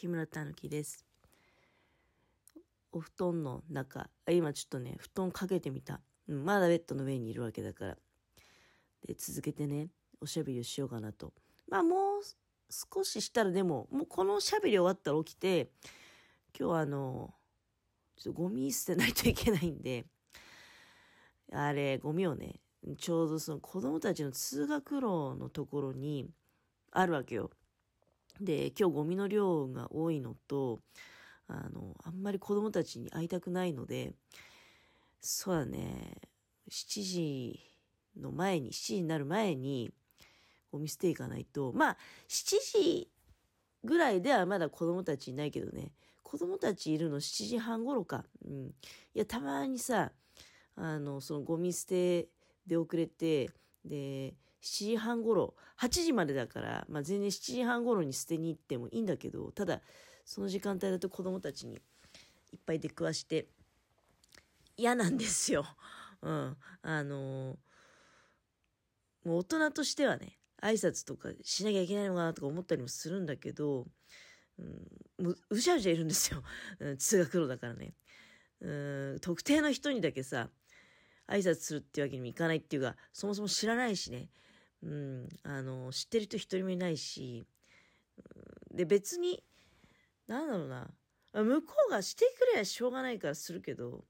木村たぬきです。お布団の中、今ちょっとね、布団かけてみた。うん、まだベッドの上にいるわけだから。で、続けてね、おしゃべりをしようかなと。まあもう少ししたらでも、もうこのおしゃべり終わったら起きて、今日はあの、ちょっとゴミ捨てないといけないんで、あれ、ゴミをね、ちょうどその子供たちの通学路のところにあるわけよ。で、今日ゴミの量が多いのと、あの、あんまり子供たちに会いたくないので、そうだね、7時の前に、7時になる前に、ゴミ捨ていかないと、まあ、7時ぐらいではまだ子供たちいないけどね、子供たちいるの7時半頃か。うん。いや、たまにさ、あの、そのゴミ捨てで遅れて、で、7時半頃、8時までだから、まあ、全然7時半頃に捨てに行ってもいいんだけど、ただ、その時間帯だと子供たちにいっぱい出くわして、嫌なんですよ。うん。あのー、もう大人としてはね、挨拶とかしなきゃいけないのかなとか思ったりもするんだけど、うん、ううじゃうじゃいるんですよ。うん、通学路だからね。うん、特定の人にだけさ、挨拶するっていうわけにもいかないっていうか、そもそも知らないしね。うん、あの、知ってる人一人もいないし、で、別に、なんだろうな。向こうがしてくれやしょうがないからするけど、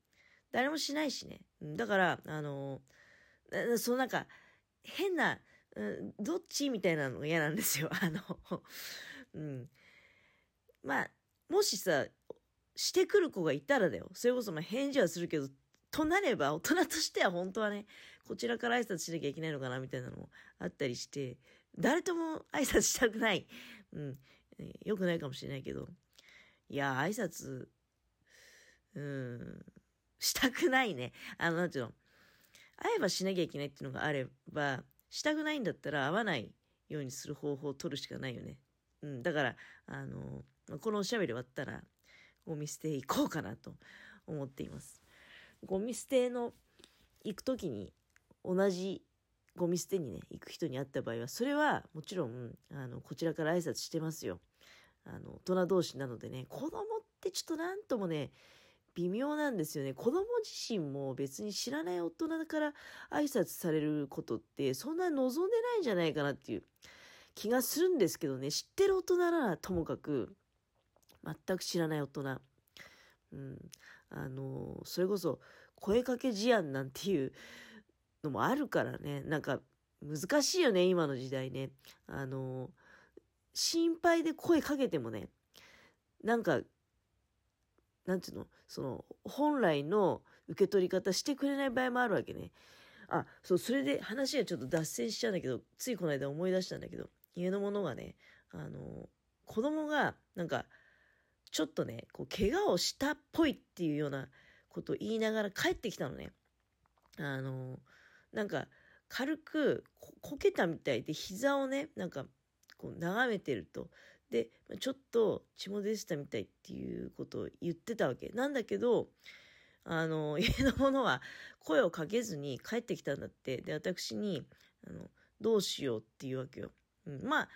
誰もしないしね。だから、あの、そのなんか、変な、どっちみたいなのが嫌なんですよ。あの、うん。まあ、もしさ、してくる子がいたらだよ。それこそまあ返事はするけど、となれば、大人としては本当はね、こちらから挨拶しなきゃいけないのかな、みたいなのもあったりして、誰とも挨拶したくない。うん。良くないかもしれないけど。いや、挨拶、うん、したくないね。あの、なんていうの。会えばしなきゃいけないっていうのがあれば、したくないんだったら会わないようにする方法を取るしかないよね。うん。だから、あの、このおしゃべり終わったら、ゴミ捨て行こうかなと思っています。ゴミ捨ての行く時に同じゴミ捨てにね、行く人に会った場合は、それはもちろん、あの、こちらから挨拶してますよ。あの、大人同士なのでね、子供ってちょっとなんともね、微妙なんですよね。子供自身も別に知らない大人から挨拶されることってそんな望んでないんじゃないかなっていう気がするんですけどね、知ってる大人ならともかく、全く知らない大人。うん。あの、それこそ声かけ事案なんていうのもあるからね、なんか難しいよね、今の時代ね。あの、心配で声かけてもね、なんか、なんていうの、その、本来の受け取り方してくれない場合もあるわけね。あ、そう、それで話がちょっと脱線しちゃうんだけど、ついこの間思い出したんだけど、家の者がね、あの、子供が、なんか、ちょっとね、こう、怪我をしたっぽいっていうようなことを言いながら帰ってきたのね。あの、なんか、軽くこけたみたいで膝をね、なんか、こう眺めてると。で、ちょっと血も出てたみたいっていうことを言ってたわけ。なんだけど、あの、家の者は声をかけずに帰ってきたんだって。で、私に、あの、どうしようっていうわけよ。うん、まあ、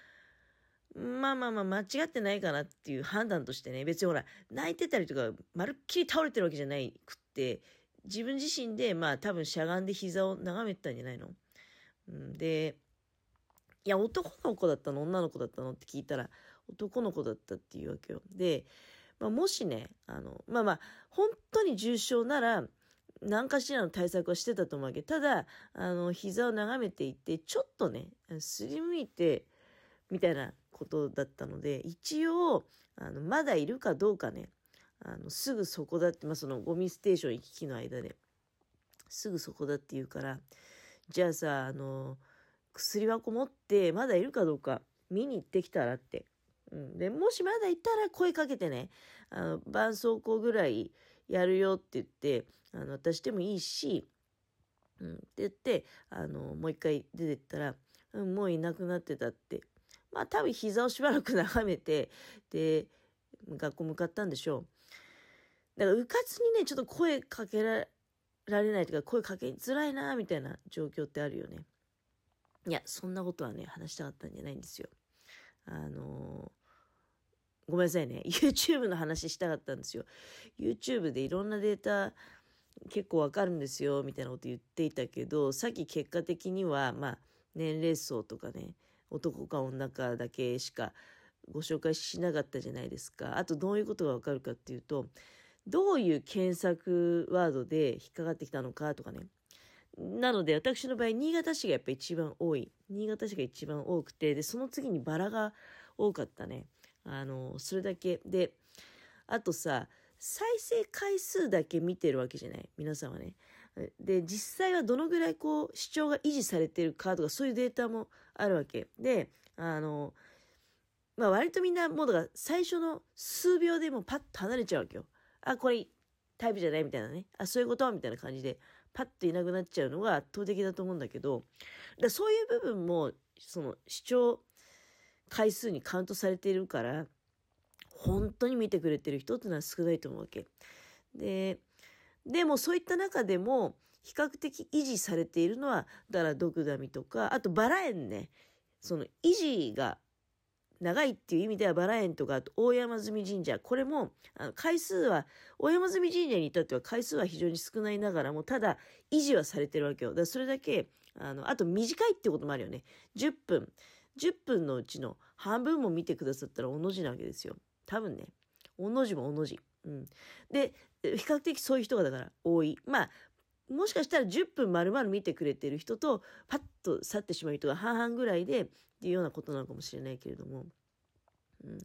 まあまあまあ間違ってないかなっていう判断としてね、別にほら、泣いてたりとか、まるっきり倒れてるわけじゃないくって、自分自身でまあ多分しゃがんで膝を眺めてたんじゃないの、うん、で、いや、男の子だったの？女の子だったの？って聞いたら、男の子だったっていうわけよ。で、まあ、もしね、あの、まあまあ、本当に重症なら、何かしらの対策はしてたと思うわけ。ど、ただ、あの、膝を眺めていて、ちょっとね、すりむいて、みたいなことだったので、一応、あの、まだいるかどうかね、あの、すぐそこだって、まあ、そのゴミステーション行き来の間で、すぐそこだって言うから、じゃあさ、あの、薬箱持って、まだいるかどうか見に行ってきたらって。うん。で、もしまだいたら声かけてね、あの、絆創膏ぐらいやるよって言って、あの、私でもいいし、うん、って言って、あの、もう一回出てったら、うん、もういなくなってたって。まあ多分膝をしばらく眺めて、で、学校向かったんでしょう。だからうかつにね、ちょっと声かけられないというか、声かけづらいな、みたいな状況ってあるよね。いや、そんなことはね、話したかったんじゃないんですよ。あのー、ごめんなさいね。YouTube の話したかったんですよ。YouTube でいろんなデータ結構わかるんですよ、みたいなこと言っていたけど、さっき結果的には、まあ、年齢層とかね、男か女かだけしかご紹介しなかったじゃないですか。あとどういうことがわかるかっていうと、どういう検索ワードで引っかかってきたのかとかね。なので、私の場合、新潟市がやっぱ一番多い。新潟市が一番多くて、で、その次にバラが多かったね。あの、それだけ。で、あとさ、再生回数だけ見てるわけじゃない。皆さんはね。で、実際はどのぐらいこう、視聴が維持されてるかとか、そういうデータもあるわけ。で、あの、まあ割とみんなもうだから最初の数秒でもパッと離れちゃうわけよ。あ、これタイプじゃないみたいなね。あ、そういうことみたいな感じで、パッといなくなっちゃうのが圧倒的だと思うんだけど、だそういう部分も、その視聴回数にカウントされているから、本当に見てくれてる人っていうのは少ないと思うわけ。で、でもそういった中でも、比較的維持されているのは、だからドクダミとか、あとバラ園ね、その維持が長いっていう意味ではバラ園とか大山積神社。これもあの回数は大山積神社に至っては回数は非常に少ないながらもただ維持はされてるわけよ。だからそれだけあのあと短いってこともあるよね。10分。10分のうちの半分も見てくださったらおの字なわけですよ。多分ね。おの字もおの字。うん。で比較的そういう人がだから多い。まあもしかしたら10分丸々見てくれてる人とパッと去ってしまう人が半々ぐらいでっていうようなことなのかもしれないけれども、うん、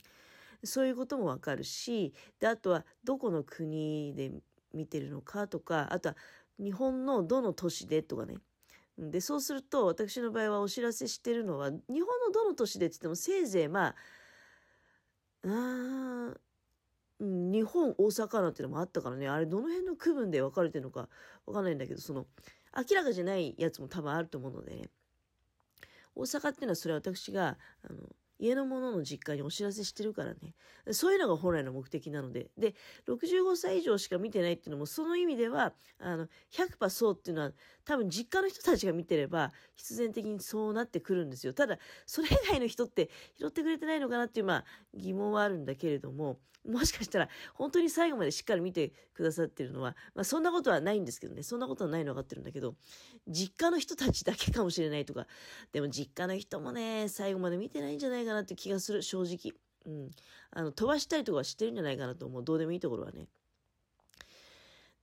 そういうこともわかるしであとはどこの国で見てるのかとかあとは日本のどの都市でとかね。でそうすると私の場合はお知らせしてるのは日本のどの都市でって言ってもせいぜいまああ日本大阪なんてのもあったからねあれどの辺の区分で分かれてるのか分かんないんだけどその明らかじゃないやつも多分あると思うのでね。大阪っていうのはそれは私が、あの、家の者の実家にお知らせしてるからね。そういうのが本来の目的なので。で、65歳以上しか見てないっていうのも、その意味では、あの、100%そうっていうのは、多分実家の人たちが見てれば、必然的にそうなってくるんですよ。ただ、それ以外の人って拾ってくれてないのかなっていう、まあ、疑問はあるんだけれども、もしかしたら、本当に最後までしっかり見てくださってるのは、まあ、そんなことはないんですけどね。そんなことはないの分かってるんだけど、実家の人たちだけかもしれないとか、でも実家の人もね、最後まで見てないんじゃないかかなって気がする、正直。うん。あの、飛ばしたりとかはしてるんじゃないかなと思う。どうでもいいところはね。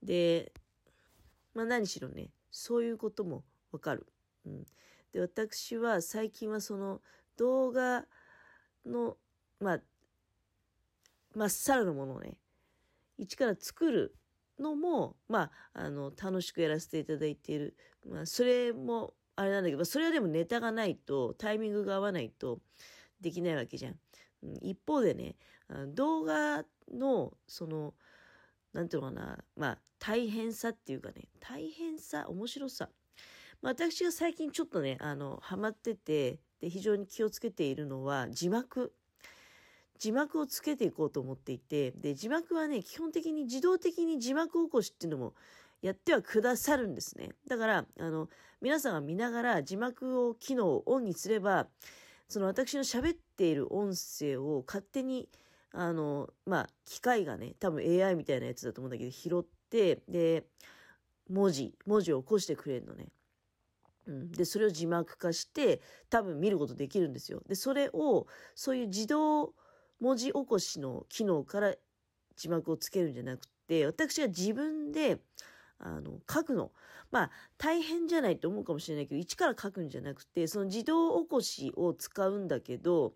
で、まあ何しろね、そういうこともわかる。うん。で、私は最近はその動画の、まあ、まっさらのものをね、一から作るのも、まあ、あの、楽しくやらせていただいている。まあ、それも、あれなんだけど、それはでもネタがないと、タイミングが合わないとできないわけじゃん。一方でね、動画の、その、なんていうのかな、まあ、大変さっていうかね、大変さ、面白さ。まあ、私が最近ちょっとね、あの、ハマってて、で、非常に気をつけているのは、字幕。字幕をつけていこうと思っていて、で、字幕はね、基本的に自動的に字幕起こしっていうのもやってはくださるんですね。だから、あの、皆さんが見ながら字幕を機能をオンにすれば、その私の喋っている音声を勝手に、あの、まあ、機械がね、多分 AI みたいなやつだと思うんだけど、拾って、で、文字、文字を起こしてくれるのね。うん、で、それを字幕化して、多分見ることできるんですよ。で、それを、そういう自動、文字起こしの機能から字幕をつけるんじゃなくて、私が自分で、あの、書くの。まあ、大変じゃないと思うかもしれないけど、一から書くんじゃなくて、その自動起こしを使うんだけど、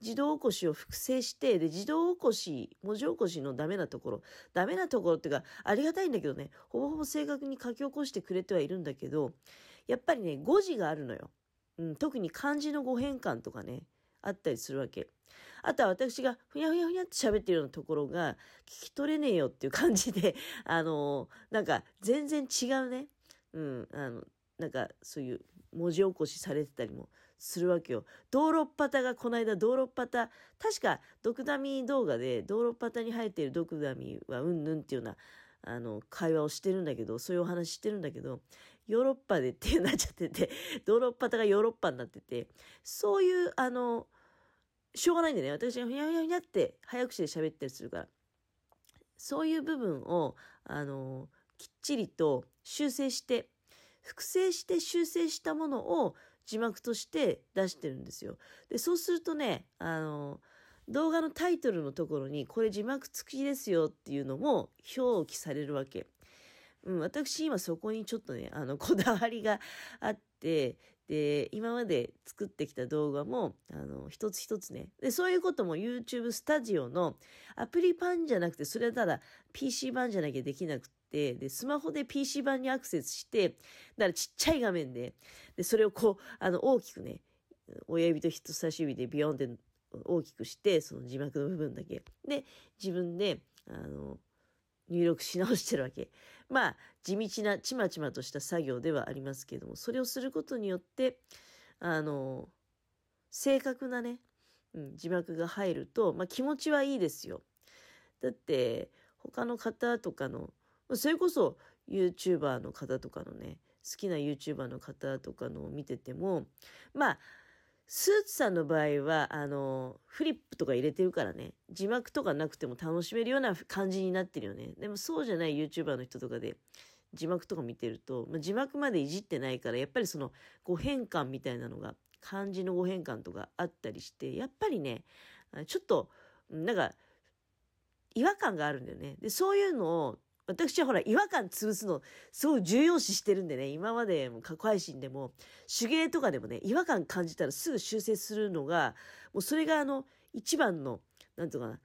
自動起こしを複製して、で、自動起こし、文字起こしのダメなところ、ダメなところっていうか、ありがたいんだけどね、ほぼほぼ正確に書き起こしてくれてはいるんだけど、やっぱりね、誤字があるのよ。うん、特に漢字の語変換とかね、あったりするわけ。あとは私がふにゃふにゃふにゃって喋ってるようなところが聞き取れねえよっていう感じで、あのー、なんか全然違うね。うん、あの、なんかそういう文字起こしされてたりもするわけよ。道路っ端がこの間道路っ端、確かドクダミ動画で道路っ端に生えているドクダミはうんぬんっていうようなあの会話をしてるんだけど、そういうお話してるんだけど、ヨーロッパでってなっちゃってて、道路っ端がヨーロッパになってて、そういうあの、しょうがないんでね、私がふにゃふにゃふにゃって早口で喋ったりするから。そういう部分を、あの、きっちりと修正して、複製して修正したものを字幕として出してるんですよ。で、そうするとね、あの、動画のタイトルのところに、これ字幕付きですよっていうのも表記されるわけ。うん、私今そこにちょっとね、あの、こだわりがあって、で、今まで作ってきた動画も、あの、一つ一つね。で、そういうことも YouTube スタジオのアプリ版じゃなくて、それはただ PC 版じゃなきゃできなくて、で、スマホで PC 版にアクセスして、だからちっちゃい画面で、で、それをこう、あの、大きくね、親指と人差し指でビヨンって大きくして、その字幕の部分だけ。で、自分で、あの、入力し直してるわけ。まあ、地道なちまちまとした作業ではありますけれども、それをすることによって、あの、正確なね、うん、字幕が入ると、まあ気持ちはいいですよ。だって、他の方とかの、それこそ YouTuber の方とかのね、好きな YouTuber の方とかのを見てても、まあ、スーツさんの場合は、あの、フリップとか入れてるからね、字幕とかなくても楽しめるような感じになってるよね。でもそうじゃない YouTuber の人とかで、字幕とか見てると、まあ、字幕までいじってないから、やっぱりその語変換みたいなのが、漢字の語変換とかあったりして、やっぱりね、ちょっと、なんか、違和感があるんだよね。で、そういうのを私はほら、違和感潰すの、すごい重要視してるんでね、今までも過去配信でも、手芸とかでもね、違和感感じたらすぐ修正するのが、もうそれがあの、一番の、なんとかな、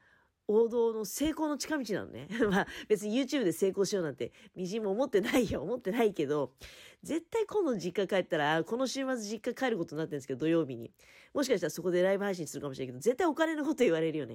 王道の成功の近道なのね。まあ別に YouTube で成功しようなんてみじんも思ってないよ。思ってないけど、絶対今度実家帰ったら、この週末実家帰ることになってるんですけど、土曜日に。もしかしたらそこでライブ配信するかもしれないけど、絶対お金のこと言われるよね。